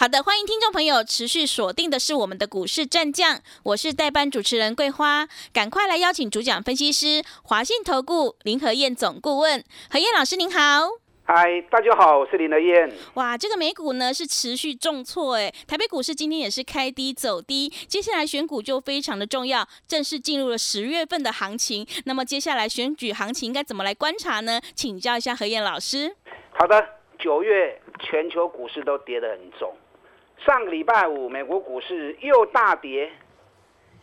好的，欢迎听众朋友持续锁定的是我们的股市战将，我是代班主持人桂花，赶快来邀请主讲分析师华信投顾林和燕总顾问何燕老师您好。嗨，大家好，我是林德燕。哇，这个美股呢是持续重挫哎，台北股市今天也是开低走低，接下来选股就非常的重要，正式进入了十月份的行情。那么接下来选举行情应该怎么来观察呢？请教一下何燕老师。好的，九月全球股市都跌得很重。上个礼拜五，美国股市又大跌，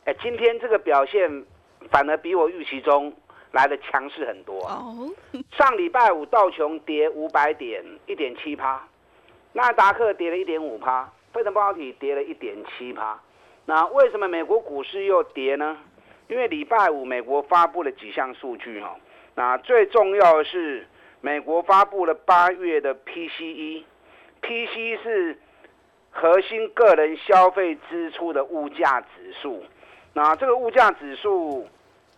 哎，今天这个表现反而比我预期中来的强势很多。哦，上礼拜五道琼跌五百点，一点七趴，纳达克跌了一点五趴，费城半导体跌了一点七趴。那为什么美国股市又跌呢？因为礼拜五美国发布了几项数据哈，那最重要的是美国发布了八月的 PCE，PCE 是。核心个人消费支出的物价指数，那这个物价指数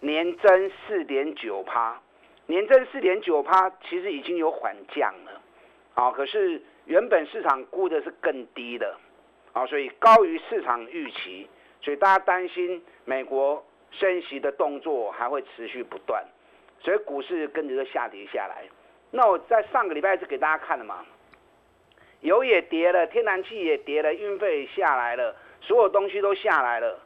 年增四点九趴，年增四点九趴，其实已经有缓降了，啊，可是原本市场估的是更低的，啊，所以高于市场预期，所以大家担心美国升息的动作还会持续不断，所以股市跟着下跌下来。那我在上个礼拜是给大家看了嘛？油也跌了，天然气也跌了，运费下来了，所有东西都下来了。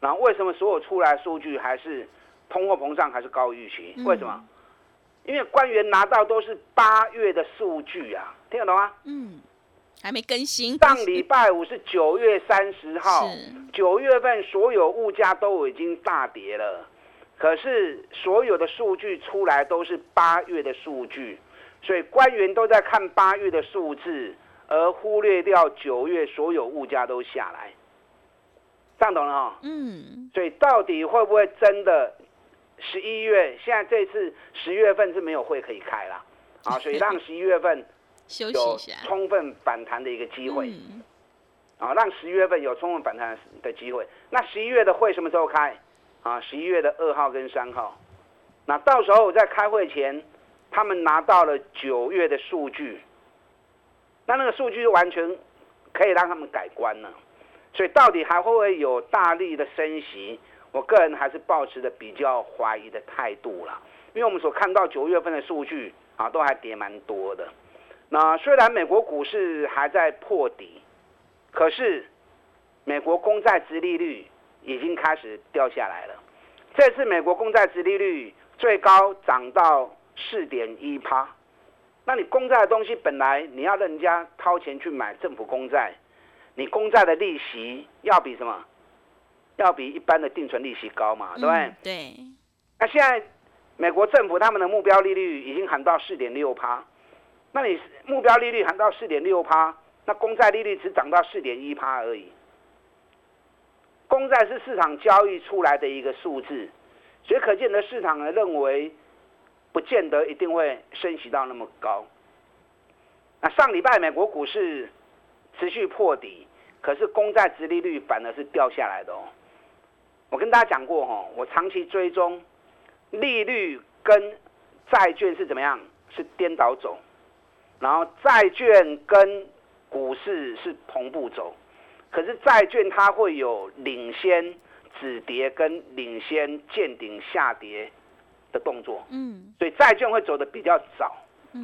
那为什么所有出来数据还是通货膨胀还是高预期？为什么？因为官员拿到都是八月的数据啊，听得懂吗？嗯，还没更新。上礼拜五是九月三十号，九月份所有物价都已经大跌了，可是所有的数据出来都是八月的数据。所以官员都在看八月的数字，而忽略掉九月所有物价都下来，这样懂了哈？嗯。所以到底会不会真的十一月？现在这次十月份是没有会可以开了啊，所以让十一月份有充分反弹的一个机会，啊，让十一月份有充分反弹的机会。那十一月的会什么时候开？啊，十一月的二号跟三号。那到时候在开会前。他们拿到了九月的数据，那那个数据完全可以让他们改观了，所以到底还会不会有大力的升息？我个人还是保持的比较怀疑的态度了，因为我们所看到九月份的数据啊，都还跌蛮多的。那虽然美国股市还在破底，可是美国公债殖利率已经开始掉下来了。这次美国公债殖利率最高涨到。四点一趴，那你公债的东西本来你要人家掏钱去买政府公债，你公债的利息要比什么？要比一般的定存利息高嘛，对不对？对。那现在美国政府他们的目标利率已经喊到四点六趴，那你目标利率喊到四点六趴，那公债利率只涨到四点一趴而已。公债是市场交易出来的一个数字，所以可见的市场呢认为。不见得一定会升息到那么高。那上礼拜美国股市持续破底，可是公债殖利率反而是掉下来的哦。我跟大家讲过哈，我长期追踪利率跟债券是怎么样，是颠倒走，然后债券跟股市是同步走，可是债券它会有领先止跌跟领先见顶下跌。的动作，嗯，所以债券会走的比较早，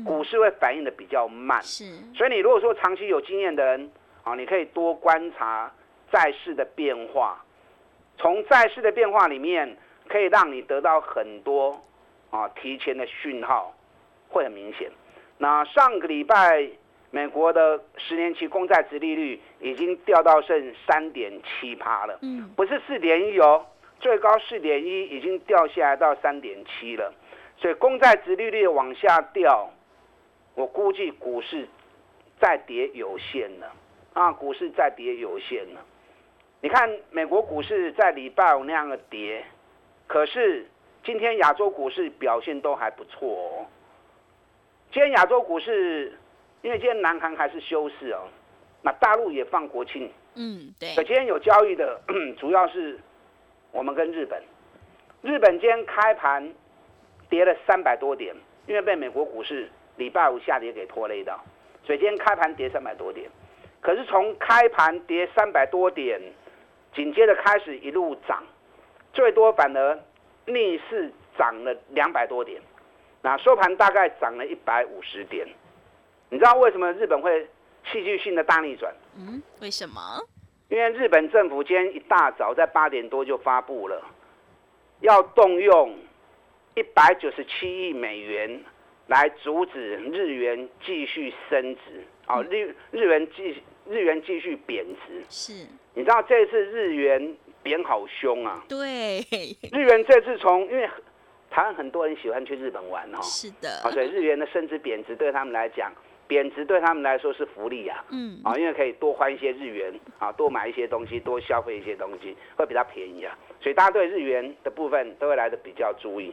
股市会反应的比较慢，是。所以你如果说长期有经验的人，啊，你可以多观察债市的变化，从债市的变化里面，可以让你得到很多啊提前的讯号，会很明显。那上个礼拜，美国的十年期公债值利率已经掉到剩三点七趴了，嗯，不是四点一哦。最高四点一，已经掉下来到三点七了，所以公债殖利率往下掉，我估计股市再跌有限了啊，股市再跌有限了。你看美国股市在礼拜五那样的跌，可是今天亚洲股市表现都还不错哦。今天亚洲股市，因为今天南韩还是休市哦，那大陆也放国庆，嗯，对，可今天有交易的主要是我们跟日本。日本今天开盘跌了三百多点，因为被美国股市礼拜五下跌给拖累到，所以今天开盘跌三百多点。可是从开盘跌三百多点，紧接着开始一路涨，最多反而逆势涨了两百多点，那收盘大概涨了一百五十点。你知道为什么日本会戏剧性的大逆转？嗯，为什么？因为日本政府今天一大早在八点多就发布了，要动用一百九十七亿美元来阻止日元继续升值，哦，日日元继日元继续贬值。是，你知道这次日元贬好凶啊！对，日元这次从因为台湾很多人喜欢去日本玩哦，是的，啊，所以日元的升值贬值对他们来讲。贬值对他们来说是福利呀，嗯，啊，因为可以多换一些日元，啊，多买一些东西，多消费一些东西，会比较便宜啊，所以大家对日元的部分都会来的比较注意。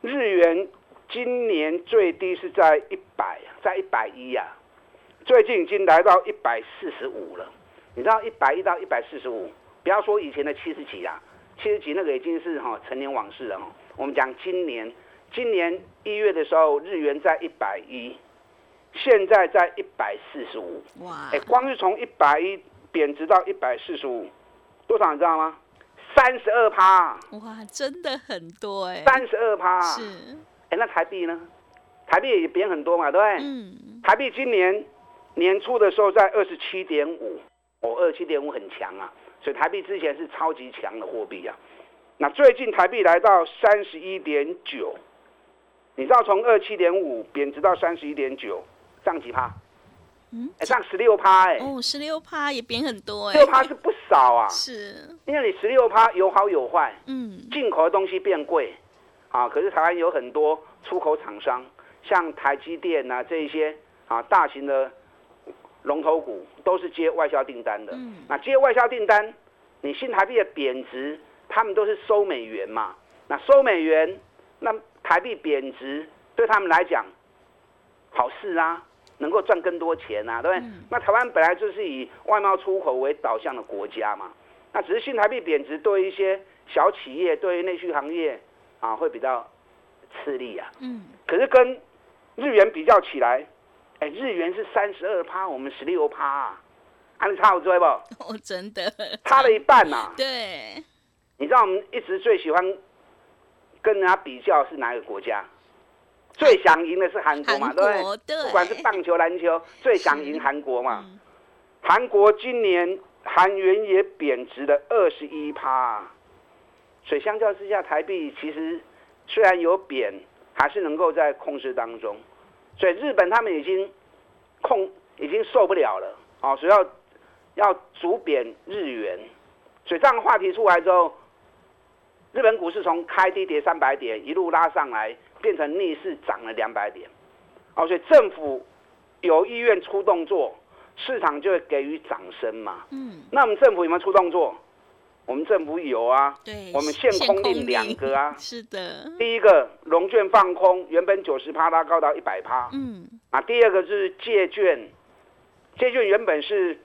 日元今年最低是在一百，在一百一呀，最近已经来到一百四十五了。你知道一百一到一百四十五，不要说以前的七十几啊，七十几那个已经是哈成年往事了哈。我们讲今年，今年一月的时候，日元在一百一。现在在一百四十五，哇！哎，光是从一百一贬值到一百四十五，多少你知道吗？三十二趴！哇，真的很多哎！三十二趴是，哎，那台币呢？台币也贬很多嘛，对不对？嗯。台币今年年初的时候在二十七点五，哦，二十七点五很强啊，所以台币之前是超级强的货币啊。那最近台币来到三十一点九，你知道从二七点五贬值到三十一点九。涨几趴？嗯，涨十六趴哎！哦，十六趴也贬很多哎。十六趴是不少啊。是。因为你十六趴有好有坏。嗯。进口的东西变贵，啊，可是台湾有很多出口厂商，像台积电呐这一些啊大型的龙头股，都是接外销订单的。嗯。那接外销订单，你新台币的贬值，他们都是收美元嘛？那收美元，那台币贬值对他们来讲，好事啊。能够赚更多钱啊，对不对？那台湾本来就是以外贸出口为导向的国家嘛，那只是新台币贬值，对一些小企业、对内需行业啊，会比较吃力啊。嗯。可是跟日元比较起来，哎，日元是三十二趴，我们十六趴，啊，还差好追不？哦，真的。差了一半呐。对。你知道我们一直最喜欢跟人家比较是哪个国家？最想赢的是韩国嘛，对不对？不管是棒球、篮球，最想赢韩国嘛。韩国今年韩元也贬值了二十一趴，所以相较之下，台币其实虽然有贬，还是能够在控制当中。所以日本他们已经控已经受不了了啊，所以要要逐贬日元。所以这样话题出来之后，日本股市从开低跌三百点，一路拉上来。变成逆势涨了两百点，哦，所以政府有意愿出动作，市场就会给予掌声嘛。嗯，那我们政府有没有出动作？我们政府有啊。对，我们限空令两个啊。是的。第一个融券放空，原本九十趴拉高到一百趴。嗯。啊，第二个是借券，借券原本是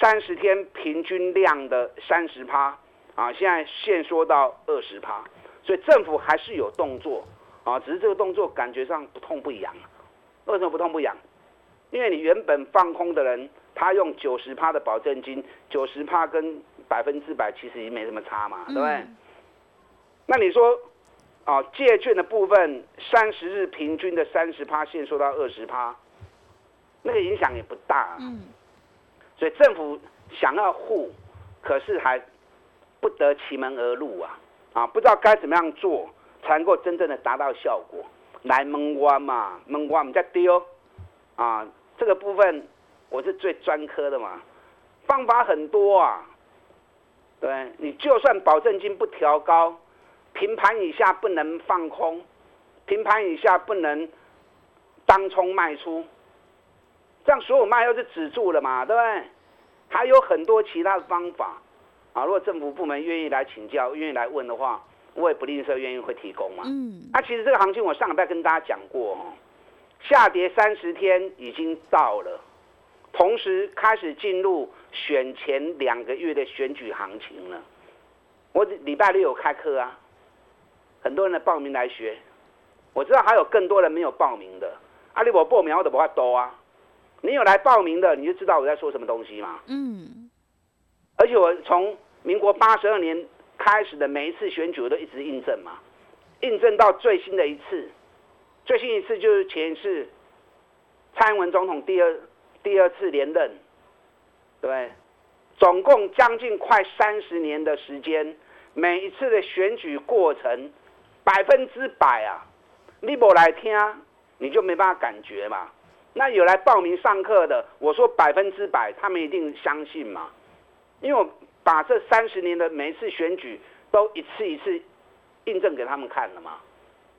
三十天平均量的三十趴，啊，现在限缩到二十趴，所以政府还是有动作。啊，只是这个动作感觉上不痛不痒，为什么不痛不痒？因为你原本放空的人，他用九十趴的保证金，九十趴跟百分之百其实也没什么差嘛，对不对？那你说，啊，借券的部分三十日平均的三十趴限缩到二十趴，那个影响也不大。嗯。所以政府想要护，可是还不得其门而入啊！啊，不知道该怎么样做。才能够真正的达到效果，来蒙关嘛，蒙关我们再丢，啊，这个部分我是最专科的嘛，方法很多啊，对，你就算保证金不调高，平盘以下不能放空，平盘以下不能当冲卖出，这样所有卖又是止住了嘛，对不对？还有很多其他的方法，啊，如果政府部门愿意来请教，愿意来问的话。我也不吝啬愿意会提供嘛。嗯，那、其实这个行情我上礼拜跟大家讲过哦，下跌三十天已经到了，同时开始进入选前两个月的选举行情了。我礼拜六有开课啊，很多人的报名来学，我知道还有更多人没有报名的。阿里我报名我都不会多啊，你有来报名的，你就知道我在说什么东西嘛。嗯，而且我从民国八十二年开始的每一次选举，我都一直印证嘛，印证到最新的一次，最新一次就是前一次蔡英文总统第二第二次连任，对？总共将近快三十年的时间，每一次的选举过程，百分之百啊，你不来听，你就没办法感觉嘛。那有来报名上课的，我说百分之百，他们一定相信嘛，因为我把这三十年的每一次选举都一次一次印证给他们看了嘛。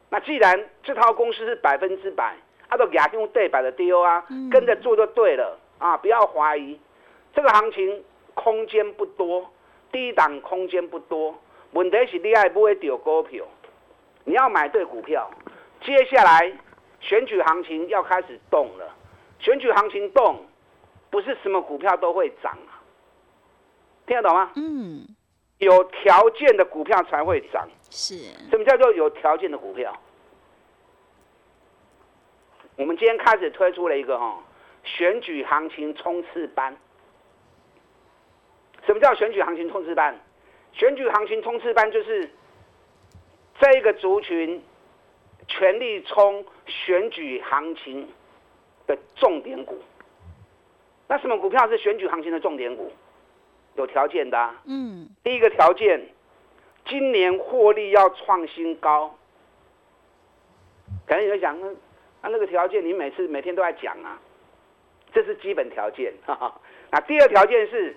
那既然这套公司是百分之百，他都亚用对百的 DO 啊，跟着做就对了啊，不要怀疑。这个行情空间不多，低档空间不多，问题是你爱不会丢股票，你要买对股票。接下来选举行情要开始动了，选举行情动，不是什么股票都会涨啊，听得懂吗？嗯，有条件的股票才会涨。是，什么叫做有条件的股票？我们今天开始推出了一个哈、选举行情冲刺班。什么叫选举行情冲刺班？选举行情冲刺班就是这一个族群全力冲选举行情的重点股。那什么股票是选举行情的重点股？有条件的、啊。嗯，第一个条件，今年获利要创新高。可能有人想，那那那个条件你每次每天都在讲啊，这是基本条件。哈哈。那第二条件是，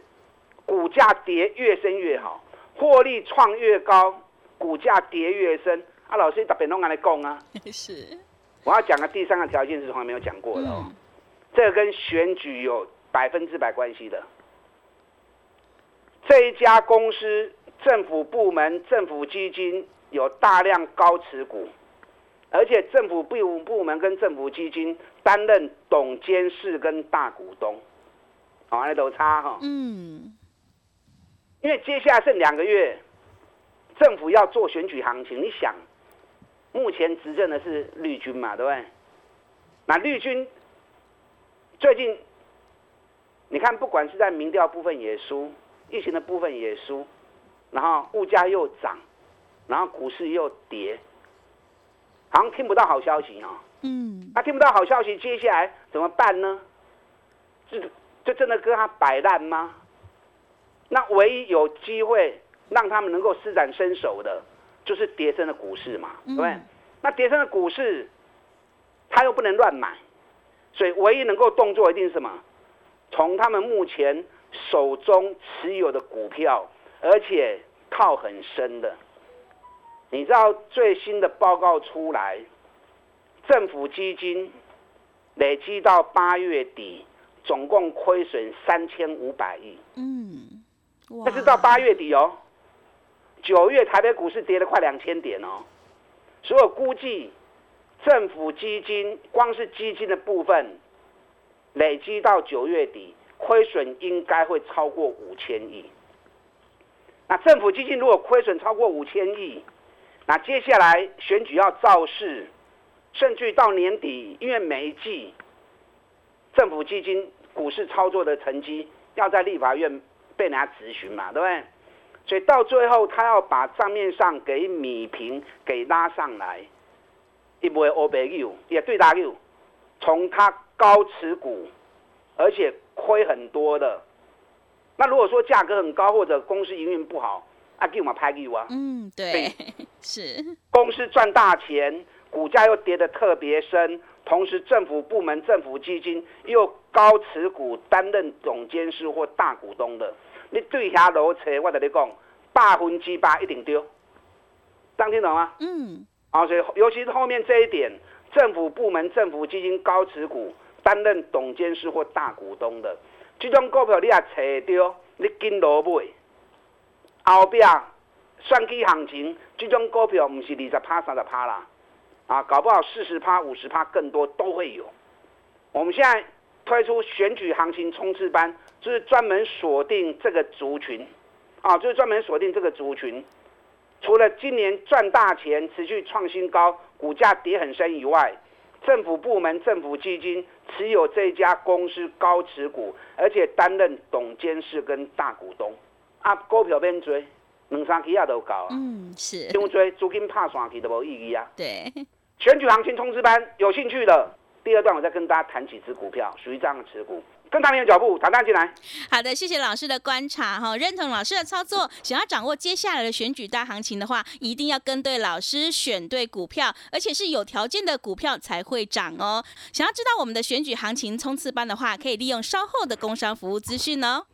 股价跌越深越好，获利创越高，股价跌越深。啊，老师特别弄来讲啊，是，我要讲的第三个条件是从来没有讲过的哦，嗯，这个跟选举有百分之百关系的。这一家公司，政府部门、政府基金有大量高持股，而且政府部部门跟政府基金担任董监事跟大股东，好、那都差哈。嗯，因为接下来剩两个月，政府要做选举行情，你想，目前执政的是绿军嘛，对不对？那绿军最近，你看，不管是在民调部分也输，疫情的部分也输，然后物价又涨，然后股市又跌，好像听不到好消息哦。嗯，他、听不到好消息，接下来怎么办呢？就就真的跟他摆烂吗？那唯一有机会让他们能够施展身手的，就是跌升的股市嘛，对不对？嗯那跌升的股市，他又不能乱买，所以唯一能够动作一定是什么？从他们目前手中持有的股票，而且套很深的。你知道最新的报告出来，政府基金累积到八月底，总共亏损三千五百亿。嗯，哇那是到八月底哦，九月台北股市跌了快两千点哦，所以我估计政府基金光是基金的部分，累积到九月底亏损应该会超过五千亿。那政府基金如果亏损超过五千亿，那接下来选举要造势，甚至到年底，因为每一季政府基金股市操作的成绩要在立法院被人家质询嘛，对不对？所以到最后，他要把账面上给米平给拉上来，一不会欧北 U 也对大 U，从他高持股，而且亏很多的，那如果说价格很高或者公司营运不好，啊，给我们拍 U 啊，嗯，对，是，公司赚大钱，股价又跌得特别深，同时政府部门、政府基金又高持股担任总监事或大股东的，你对下楼车，我跟你讲，百分之八一定丢，这样听懂吗？嗯，啊，所以尤其是后面这一点，政府部门、政府基金高持股担任董监事或大股东的，这种股票你也找到，你紧落买，后壁算计行情，这种股票不是二十趴、三十趴啦，啊，搞不好四十趴、五十趴更多都会有。我们现在推出选举行情冲刺班，就是专门锁定这个族群，啊，就是专门锁定这个族群。除了今年赚大钱、持续创新高、股价跌很深以外，政府部门、政府基金持有这家公司高持股，而且担任董监事跟大股东，啊，股票边追，两三期也都搞啊。嗯，是。因为追资金拍散去都无意义啊。对。选举行情通知班，有兴趣的，第二段我再跟大家谈几只股票，属于这样的持股。跟上你的脚步，谈谈进来。好的，谢谢老师的观察哈，认同老师的操作。想要掌握接下来的选举大行情的话，一定要跟对老师，选对股票，而且是有条件的股票才会涨哦。想要知道我们的选举行情冲刺班的话，可以利用稍后的工商服务资讯哦。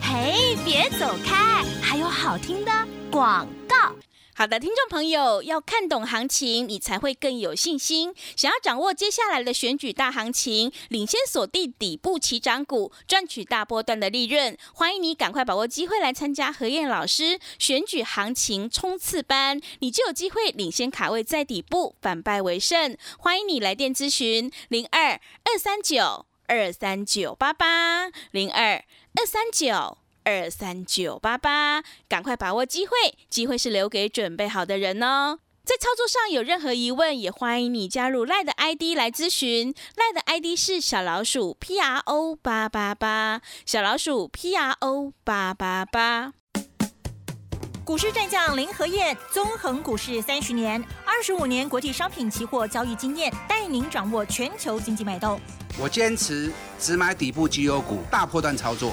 嘿，别走开，还有好听的广告。好的，听众朋友，要看懂行情，你才会更有信心。想要掌握接下来的选举大行情，领先锁定底部起涨股，赚取大波段的利润，欢迎你赶快把握机会来参加何燕老师选举行情冲刺班，你就有机会领先卡位在底部，反败为胜。欢迎你来电咨询零二二三九二三九八八零二二三九。二三九八八，赶快把握机会，机会是留给准备好的人哦。在操作上有任何疑问，也欢迎你加入赖的 ID 来咨询。赖的 ID 是小老鼠 P R O 八八八，小老鼠 P R O 八八八。股市战将林和燕，纵横股市三十年，二十五年国际商品期货交易经验，带您掌握全球经济脉动。我坚持只买底部绩优股，大破段操作。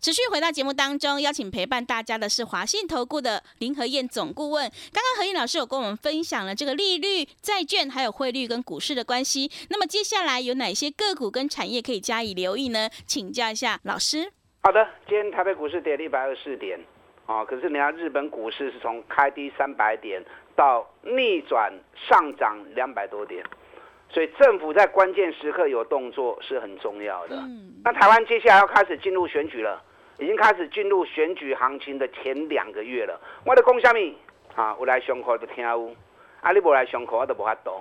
持续回到节目当中，邀请陪伴大家的是华信投顾的林和燕总顾问。刚刚何燕老师有跟我们分享了这个利率、债券还有汇率跟股市的关系。那么接下来有哪些个股跟产业可以加以留意呢？请教一下老师。好的，今天台北股市跌了一百二十四点，啊，可是你看日本股市是从开低三百点到逆转上涨两百多点，所以政府在关键时刻有动作是很重要的。嗯，那台湾接下来要开始进入选举了。已经开始进入选举行情的前两个月了。我的讲什么啊？我来上课就听有，啊，你不来上课我都无法度。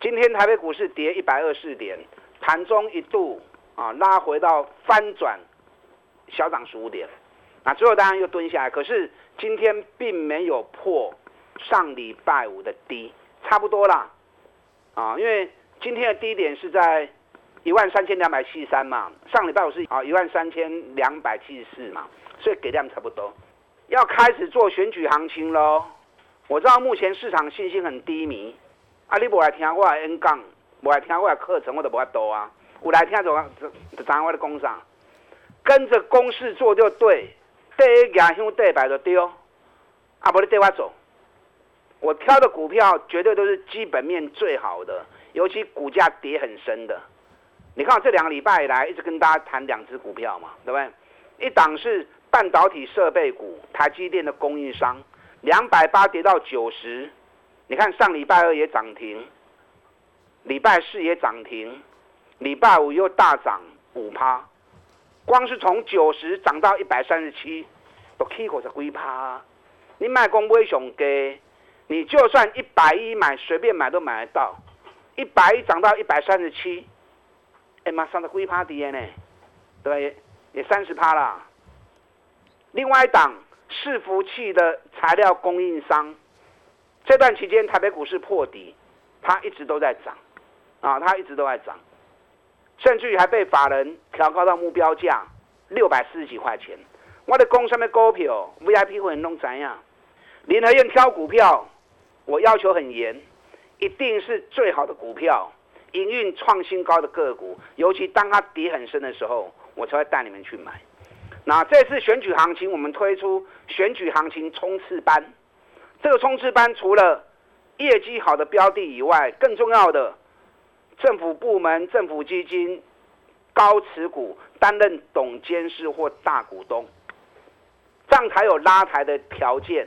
今天台北股市跌一百二四点，盘中一度啊拉回到翻转小涨十五点，啊，最后当然又蹲下来。可是今天并没有破上礼拜五的低，差不多啦，啊，因为今天的低点是在。一万三千两百七十三嘛，上礼拜五是啊一万三千两百七十四嘛，所以给量差不多，要开始做选举行情喽。我知道目前市场信心很低迷，啊，你不来听我的 N 杠，不来听我的课程，我都不法多啊。我来听就就站我的工上，跟着公式做就对，第一眼向对摆就丢，啊，不你对我走。我挑的股票绝对都是基本面最好的，尤其股价跌很深的。你看这两个礼拜以来，一直跟大家谈两只股票嘛，对不对？一档是半导体设备股，台积电的供应商，两百八跌到九十。你看上礼拜二也涨停，礼拜四也涨停，礼拜五又大涨五趴。光是从九十涨到一百三十七，都起过十几趴。你买公买上低，你就算一百一买，随便买都买得到。一百一涨到一百三十七。哎，妈上的龟趴跌呢，对，也三十趴啦。另外一档伺服器的材料供应商，这段期间台北股市破底，它一直都在涨，啊，它一直都在涨，甚至于还被法人调高到目标价六百四十几块钱。我的工上面股票 VIP 会员弄怎样？联合院挑股票，我要求很严，一定是最好的股票。营运创新高的个股，尤其当它跌很深的时候，我才会带你们去买。那这次选举行情，我们推出选举行情冲刺班。这个冲刺班除了业绩好的标的以外，更重要的，政府部门、政府基金高持股担任董监事或大股东。这样才有拉抬的条件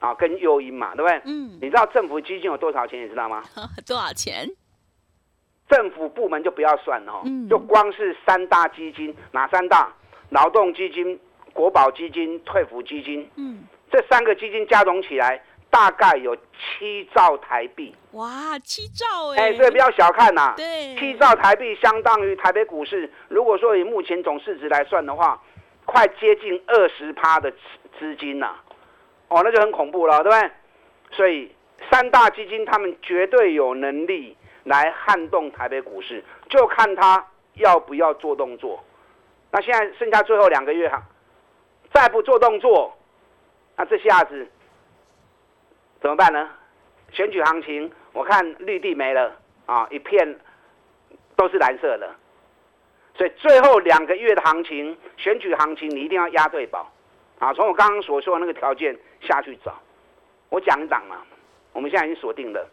啊，跟诱因嘛，对不对？嗯，你知道政府基金有多少钱？你知道吗？多少钱？政府部门就不要算了哦，嗯就光是三大基金，哪三大？劳动基金、国保基金、退抚基金，嗯，这三个基金加总起来大概有七兆台币。哇，七兆哎、哎，所以不要小看呐、对，七兆台币相当于台北股市，如果说以目前总市值来算的话，快接近二十趴的资资金呐、哦，那就很恐怖了，对不对？所以三大基金他们绝对有能力来撼动台北股市，就看他要不要做动作。那现在剩下最后两个月哈，再不做动作，那这下子怎么办呢？选举行情，我看绿地没了啊，一片都是蓝色的。所以最后两个月的行情，选举行情你一定要押对宝啊！从我刚刚所说的那个条件下去找。我讲一档嘛，我们现在已经锁定了，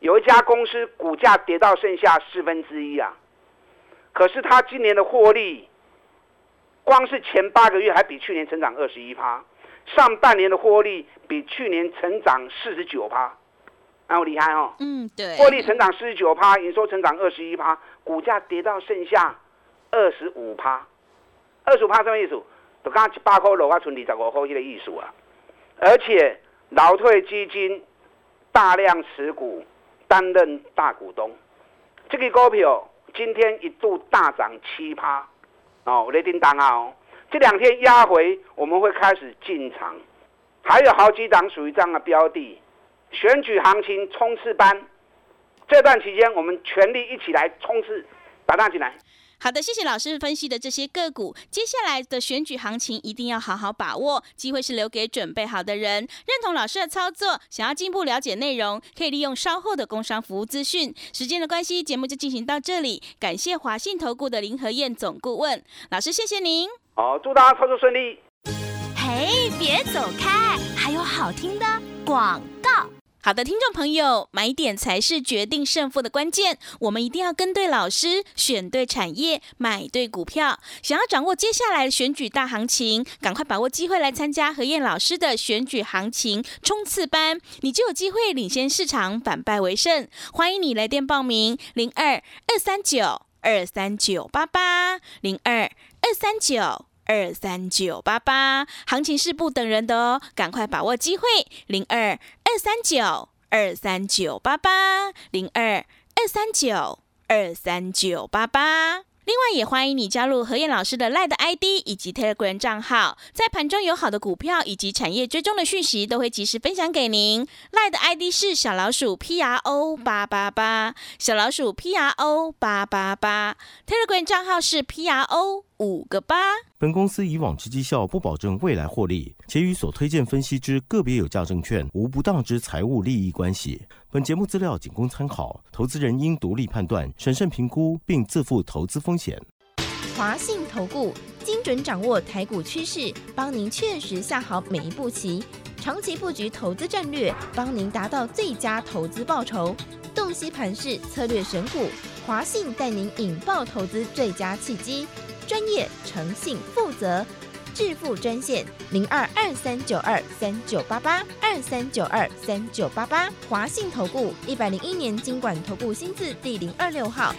有一家公司股价跌到剩下四分之一啊，可是它今年的获利，光是前八个月还比去年成长二十一趴，上半年的获利比去年成长四十九趴，那我厉害哦！嗯，对，获利成长四十九趴，营收成长二十一趴，股价跌到剩下二十五趴，二十五趴什么意思？就刚刚一百块落啊，剩二十五块，这个意思啊。而且劳退基金大量持股，担任大股东，这个股票今天一度大涨七趴，哦，雷叮当啊哦，这两天压回，我们会开始进场，还有好几档属于这样的标的。选举行情冲刺班，这段期间我们全力一起来冲刺，打大进来。好的，谢谢老师分析的这些个股，接下来的选举行情一定要好好把握，机会是留给准备好的人。认同老师的操作，想要进一步了解内容，可以利用稍后的工商服务资讯。时间的关系，节目就进行到这里，感谢华信投顾的林和燕总顾问老师，谢谢您。好，祝大家操作顺利。嘿，别走开，还有好听的广告。好的，听众朋友，买点才是决定胜负的关键。我们一定要跟对老师，选对产业，买对股票。想要掌握接下来的选举大行情，赶快把握机会来参加何燕老师的选举行情冲刺班，你就有机会领先市场，反败为胜。欢迎你来电报名：零二二三九二三九八八零二二三九。二三九八八，行情是不等人的哦，赶快把握机会，零二二三九二三九八八。零二二三九二三九八八。另外，也欢迎你加入何燕老师的 Line 的 ID 以及 Telegram 账号，在盘中有好的股票以及产业追踪的讯息，都会及时分享给您。Line 的 ID 是小老鼠 P R O 八八八，小老鼠 P R O 八八八，Telegram 账号是 P R O 五个八。本公司以往之绩效不保证未来获利，且与所推荐分析之个别有价证券无不当之财务利益关系。本节目资料仅供参考，投资人应独立判断、审慎评估，并自负投资风险。华信投顾精准掌握台股趋势，帮您确实下好每一步棋，长期布局投资战略，帮您达到最佳投资报酬。洞悉盘势，策略选股，华信带您引爆投资最佳契机，专业、诚信、负责。致富专线零二二三九二三九八八二三九二三九八八，华信投顾一百零一年经管投顾新字第零二六号。